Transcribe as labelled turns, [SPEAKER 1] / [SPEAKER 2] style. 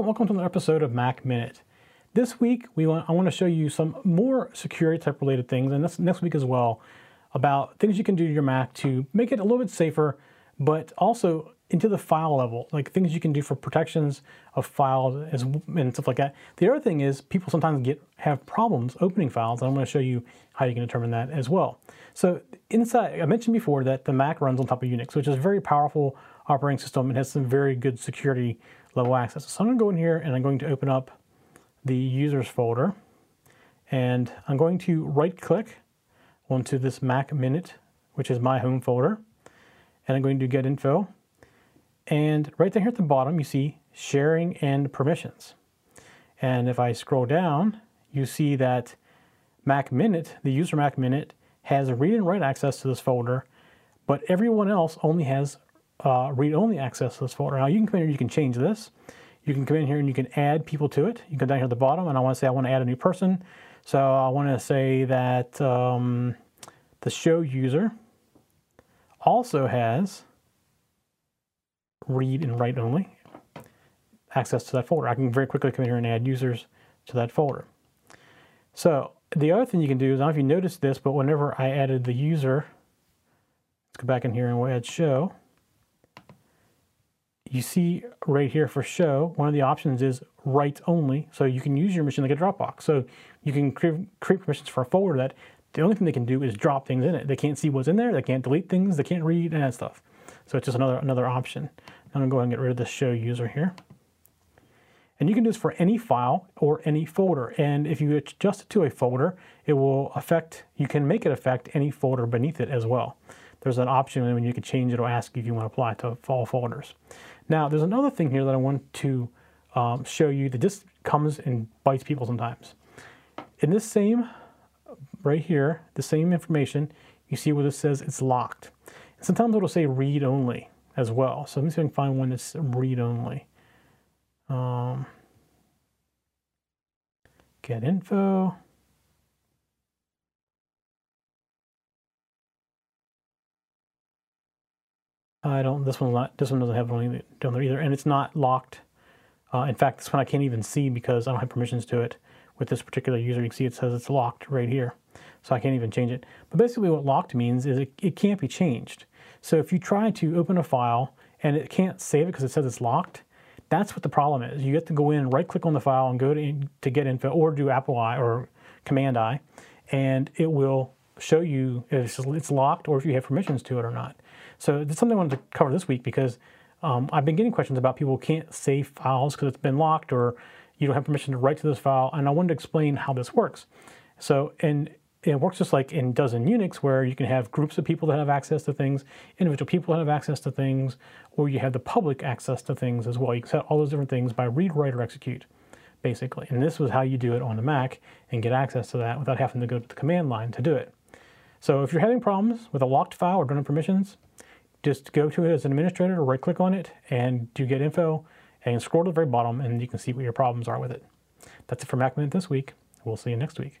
[SPEAKER 1] Welcome to another episode of Mac Minute. This week, we want, I want to show you some more security type related things, and this, next week as well, about things you can do to your Mac to make it a little bit safer, but also into the file level, like things you can do for protections of files and stuff like that. The other thing is people sometimes get have problems opening files, and I'm going to show you how you can determine that as well. So inside, I mentioned before that the Mac runs on top of Unix, which is a very powerful operating system and has some very good security level access. So I'm going to go in here and I'm going to open up the users folder and I'm going to right click onto this Mac Minute, which is my home folder, and I'm going to get info. And right there here at the bottom, you see sharing and permissions. And if I scroll down, you see that Mac Minute, the user Mac Minute, has read and write access to this folder, but everyone else only has uh, read-only access to this folder. Now you can come in here, you can change this. You can come in here and you can add people to it. You can go down here at the bottom and I want to say I want to add a new person. So I want to say that um, the show user also has read and write only access to that folder. I can very quickly come in here and add users to that folder. So the other thing you can do is, I don't know if you noticed this, but whenever I added the user, let's go back in here and we'll add show. You see right here for show, one of the options is write only. So you can use your machine like a Dropbox. So you can create, permissions for a folder that the only thing they can do is drop things in it. They can't see what's in there. They can't delete things. They can't read and that stuff. So it's just another, another option. I'm gonna go ahead and get rid of the show user here. And you can do this for any file or any folder. And if you adjust it to a folder, it will affect, you can make it affect any folder beneath it as well. There's an option when you can change it, it'll ask if you want to apply to all folders. Now, there's another thing here that I want to um, show you that just comes and bites people sometimes. In this same, right here, the same information, you see where this says it's locked. Sometimes it'll say read only as well. So let me see if I can find one that's read only. Um, get info. I don't, this one's not, this one doesn't have one down there either, and it's not locked. Uh, in fact, this one I can't even see because I don't have permissions to it. With this particular user, you can see it says it's locked right here. So I can't even change it. But basically what locked means is it, it can't be changed. So if you try to open a file and it can't save it because it says it's locked, that's what the problem is. You have to go in, right click on the file and go to, to get info or do Apple I or Command I, and it will show you if it's locked or if you have permissions to it or not. So that's something I wanted to cover this week because um, I've been getting questions about people can't save files because it's been locked or you don't have permission to write to this file, and I wanted to explain how this works. So, and it works just like in does in Unix, where you can have groups of people that have access to things, individual people that have access to things, or you have the public access to things as well. You can set all those different things by read, write, or execute, basically. And this was how you do it on the Mac and get access to that without having to go to the command line to do it. So if you're having problems with a locked file or don't permissions, just go to it as an administrator, or right click on it, and do get info, and scroll to the very bottom, and you can see what your problems are with it. That's it for Mac Minute this week. We'll see you next week.